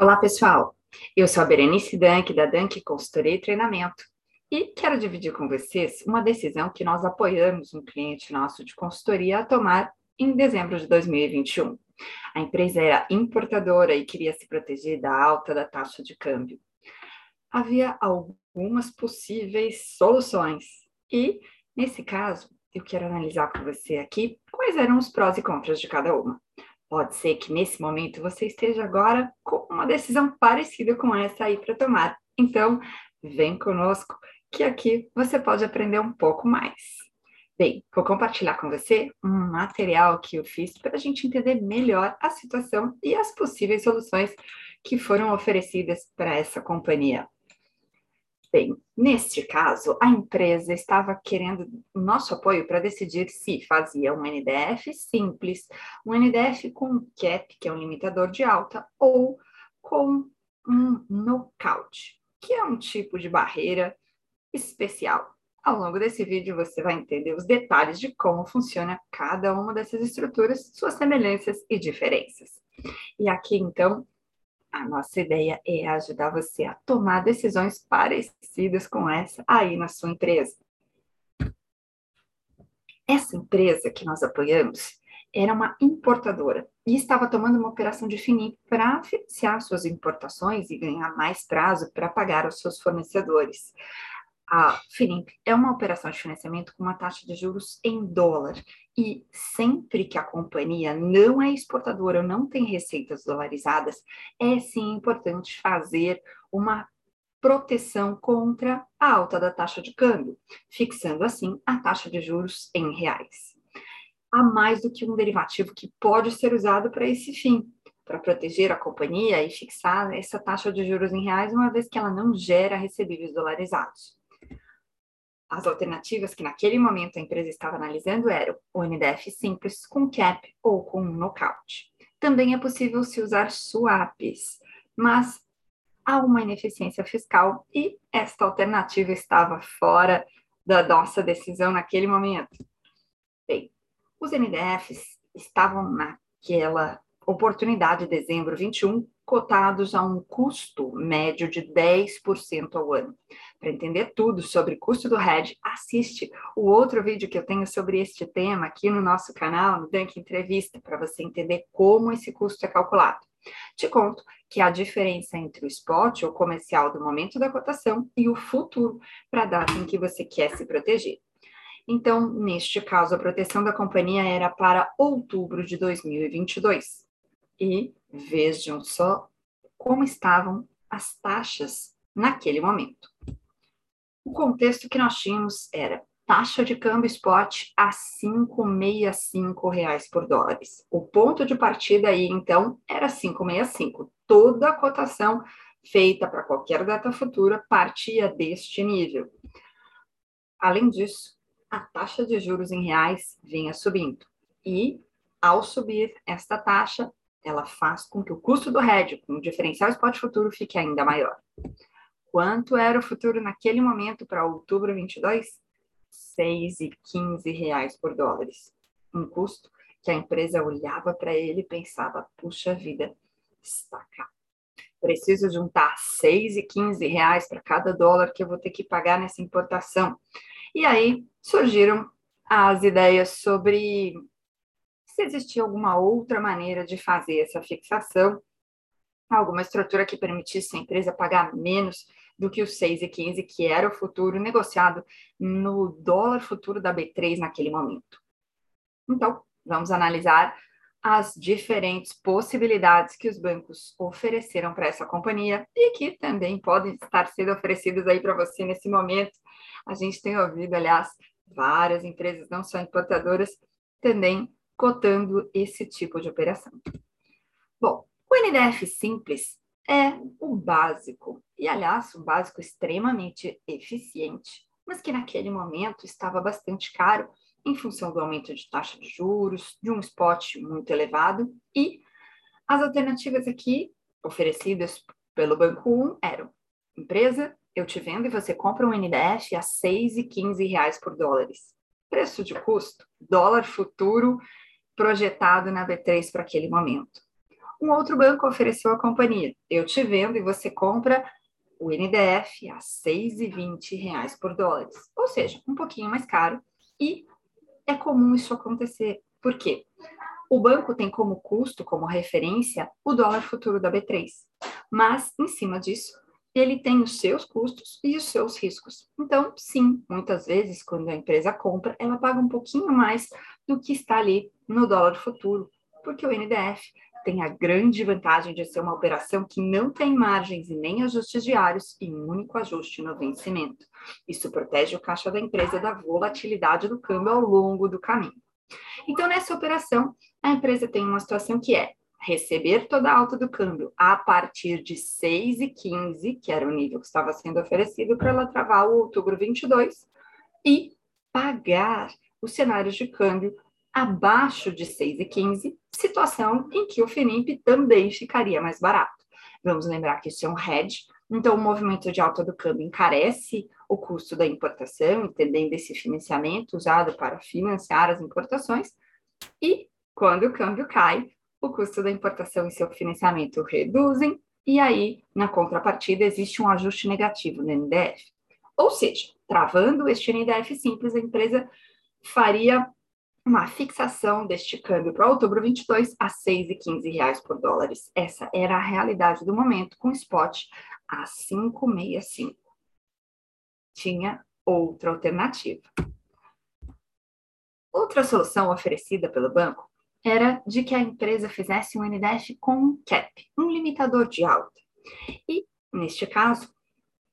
Olá, pessoal. Eu sou a Berenice Dank, da Dank Consultoria e Treinamento, e quero dividir com vocês uma decisão que nós apoiamos um cliente nosso de consultoria a tomar em dezembro de 2021. A empresa era importadora e queria se proteger da alta da taxa de câmbio. Havia algumas possíveis soluções, e, nesse caso, eu quero analisar com você aqui quais eram os prós e contras de cada uma. Pode ser que nesse momento você esteja agora com uma decisão parecida com essa aí para tomar. Então, vem conosco que aqui você pode aprender um pouco mais. Bem, vou compartilhar com você um material que eu fiz para a gente entender melhor a situação e as possíveis soluções que foram oferecidas para essa companhia. Bem, neste caso, a empresa estava querendo nosso apoio para decidir se fazia um NDF simples, um NDF com cap, que é um limitador de alta, ou com um knockout, que é um tipo de barreira especial. Ao longo desse vídeo, você vai entender os detalhes de como funciona cada uma dessas estruturas, suas semelhanças e diferenças. E aqui, então, a nossa ideia é ajudar você a tomar decisões parecidas com essa aí na sua empresa. Essa empresa que nós apoiamos era uma importadora e estava tomando uma operação de FINIP para financiar suas importações e ganhar mais prazo para pagar aos seus fornecedores. A FINIP é uma operação de financiamento com uma taxa de juros em dólar. E sempre que a companhia não é exportadora ou não tem receitas dolarizadas, é sim importante fazer uma proteção contra a alta da taxa de câmbio, fixando assim a taxa de juros em reais. Há mais do que um derivativo que pode ser usado para esse fim, para proteger a companhia e fixar essa taxa de juros em reais, uma vez que ela não gera recebíveis dolarizados. As alternativas que naquele momento a empresa estava analisando eram o NDF simples com cap ou com knockout. Também é possível se usar swaps, mas há uma ineficiência fiscal e esta alternativa estava fora da nossa decisão naquele momento. Bem, os NDFs estavam naquela oportunidade de dezembro 21 cotados a um custo médio de 10% ao ano. Para entender tudo sobre custo do hedge, assiste o outro vídeo que eu tenho sobre este tema aqui no nosso canal, no Dunk Entrevista, para você entender como esse custo é calculado. Te conto que a diferença entre o spot ou comercial do momento da cotação e o futuro para a data em que você quer se proteger. Então, neste caso, a proteção da companhia era para outubro de 2022. E vejam só como estavam as taxas naquele momento. O contexto que nós tínhamos era taxa de câmbio spot a 5,65 reais por dólares. O ponto de partida aí, então, era 5,65. Toda a cotação feita para qualquer data futura partia deste nível. Além disso, a taxa de juros em reais vinha subindo. E, ao subir esta taxa, ela faz com que o custo do hedge, com o diferencial spot futuro, fique ainda maior. Quanto era o futuro naquele momento para outubro 22? 6,15 reais por dólares. Um custo que a empresa olhava para ele e pensava, puxa vida, está cá. Preciso juntar 6,15 reais para cada dólar que eu vou ter que pagar nessa importação. E aí surgiram as ideias sobre se existia alguma outra maneira de fazer essa fixação, alguma estrutura que permitisse a empresa pagar menos do que os 6,15, que era o futuro negociado no dólar futuro da B3 naquele momento. Então, vamos analisar as diferentes possibilidades que os bancos ofereceram para essa companhia e que também podem estar sendo oferecidas aí para você nesse momento. A gente tem ouvido, aliás, várias empresas, não só importadoras, também cotando esse tipo de operação. Bom, o NDF simples é o básico, e aliás, um básico extremamente eficiente, mas que naquele momento estava bastante caro em função do aumento de taxa de juros, de um spot muito elevado, e as alternativas aqui oferecidas pelo Banco 1 eram: empresa, eu te vendo e você compra um NDF a 6,15 reais por dólares. Preço de custo, dólar futuro projetado na B3 para aquele momento. Um outro banco ofereceu à companhia: eu te vendo e você compra o NDF a R$ 6,20 por dólares, ou seja, um pouquinho mais caro. E é comum isso acontecer. Por quê? O banco tem como custo, como referência, o dólar futuro da B3. Mas, em cima disso, ele tem os seus custos e os seus riscos. Então, sim, muitas vezes, quando a empresa compra, ela paga um pouquinho mais do que está ali no dólar futuro, porque o NDF tem a grande vantagem de ser uma operação que não tem margens e nem ajustes diários e um único ajuste no vencimento. Isso protege o caixa da empresa da volatilidade do câmbio ao longo do caminho. Então, nessa operação, a empresa tem uma situação que é receber toda a alta do câmbio a partir de 6,15, que era o nível que estava sendo oferecido para ela travar o outubro 22, e pagar os cenários de câmbio abaixo de 6,15, situação em que o FINIP também ficaria mais barato. Vamos lembrar que isso é um hedge, então o movimento de alta do câmbio encarece o custo da importação, entendendo esse financiamento usado para financiar as importações, e quando o câmbio cai, o custo da importação e seu financiamento reduzem, e aí, na contrapartida, existe um ajuste negativo no NDF. Ou seja, travando este NDF simples, a empresa faria uma fixação deste câmbio para outubro 22 a 6,15 reais por dólares. Essa era a realidade do momento, com spot a 5,65. Tinha outra alternativa. Outra solução oferecida pelo banco era de que a empresa fizesse um NDF com um cap, um limitador de alta. E, neste caso,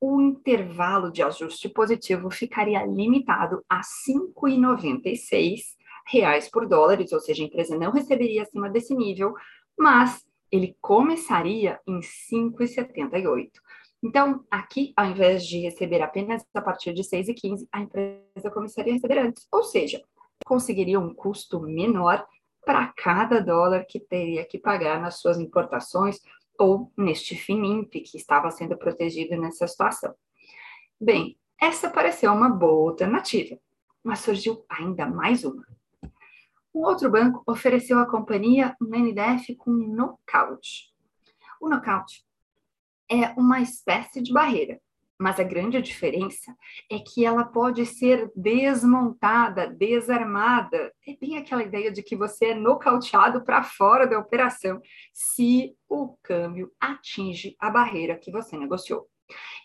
o intervalo de ajuste positivo ficaria limitado a 5,96 reais por dólares, ou seja, a empresa não receberia acima desse nível, mas ele começaria em 5,78. Então, aqui, ao invés de receber apenas a partir de 6,15, a empresa começaria a receber antes, ou seja, conseguiria um custo menor para cada dólar que teria que pagar nas suas importações ou neste FINIMP que estava sendo protegido nessa situação. Bem, essa pareceu uma boa alternativa, mas surgiu ainda mais uma. Um outro banco ofereceu à companhia um NDF com knockout. O knockout é uma espécie de barreira, mas a grande diferença é que ela pode ser desmontada, desarmada. É bem aquela ideia de que você é nocauteado para fora da operação se o câmbio atinge a barreira que você negociou.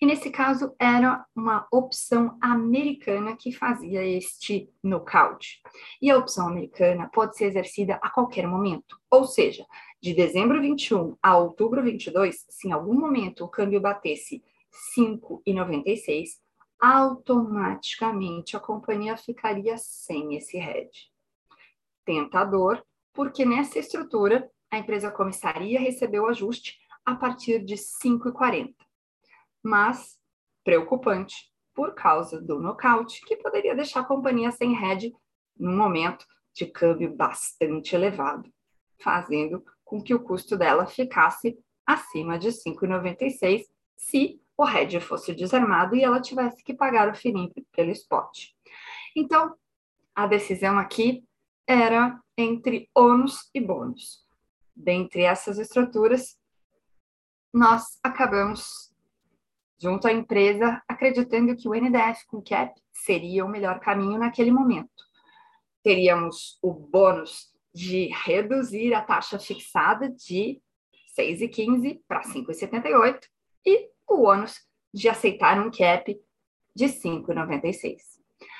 E nesse caso era uma opção americana que fazia este nocaute. E a opção americana pode ser exercida a qualquer momento, ou seja, de dezembro 21 a outubro 22, se em algum momento o câmbio batesse 5,96, automaticamente a companhia ficaria sem esse hedge. Tentador, porque nessa estrutura a empresa começaria a receber o ajuste a partir de 5,40 mas preocupante por causa do nocaute, que poderia deixar a companhia sem head num momento de câmbio bastante elevado, fazendo com que o custo dela ficasse acima de 5,96 se o head fosse desarmado e ela tivesse que pagar o FINIP pelo spot. Então, a decisão aqui era entre ônus e bônus. Dentre essas estruturas, nós acabamos junto à empresa, acreditando que o NDF com cap seria o melhor caminho naquele momento. Teríamos o bônus de reduzir a taxa fixada de 6,15 para 5,78 e o ônus de aceitar um cap de 5,96.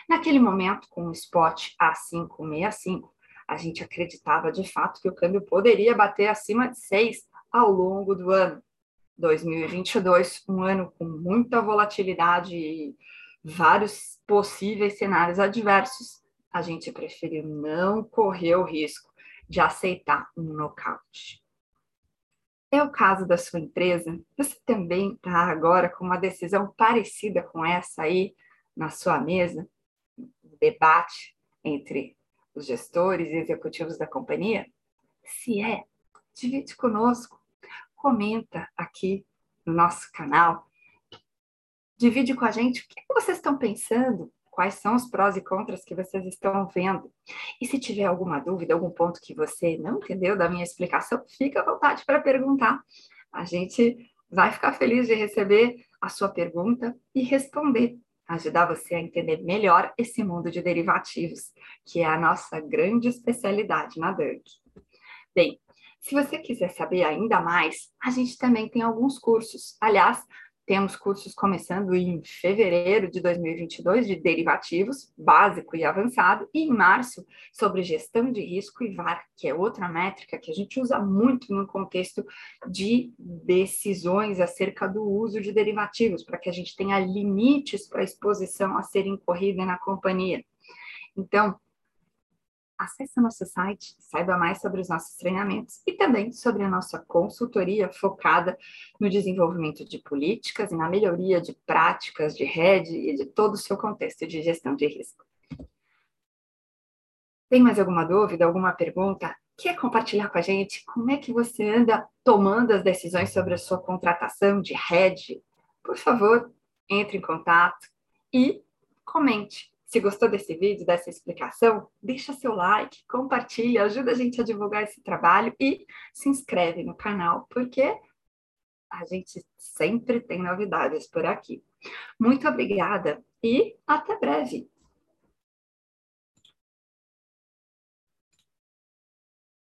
Naquele momento, com o spot a 5,65, a gente acreditava de fato que o câmbio poderia bater acima de 6 ao longo do ano. 2022, um ano com muita volatilidade e vários possíveis cenários adversos, a gente preferiu não correr o risco de aceitar um nocaute. É o caso da sua empresa? Você também está agora com uma decisão parecida com essa aí na sua mesa? debate entre os gestores e executivos da companhia? Se é, divide conosco comenta aqui no nosso canal. Divide com a gente o que vocês estão pensando quais são os prós e contras que vocês estão vendo. E se tiver alguma dúvida, algum ponto que você não entendeu da minha explicação, fica à vontade para perguntar. A gente vai ficar feliz de receber a sua pergunta e responder, ajudar você a entender melhor esse mundo de derivativos, que é a nossa grande especialidade na Dunk. Bem, se você quiser saber ainda mais, a gente também tem alguns cursos. Aliás, temos cursos começando em fevereiro de 2022 de derivativos, básico e avançado, e em março sobre gestão de risco e VAR, que é outra métrica que a gente usa muito no contexto de decisões acerca do uso de derivativos, para que a gente tenha limites para a exposição a ser incorrida na companhia. Então, acesse nosso site, saiba mais sobre os nossos treinamentos e também sobre a nossa consultoria focada no desenvolvimento de políticas e na melhoria de práticas de rede e de todo o seu contexto de gestão de risco. Tem mais alguma dúvida, alguma pergunta? Quer compartilhar com a gente como é que você anda tomando as decisões sobre a sua contratação de rede? Por favor, entre em contato e comente se gostou desse vídeo, dessa explicação, deixa seu like, compartilha, ajuda a gente a divulgar esse trabalho e se inscreve no canal, porque a gente sempre tem novidades por aqui. Muito obrigada e até breve!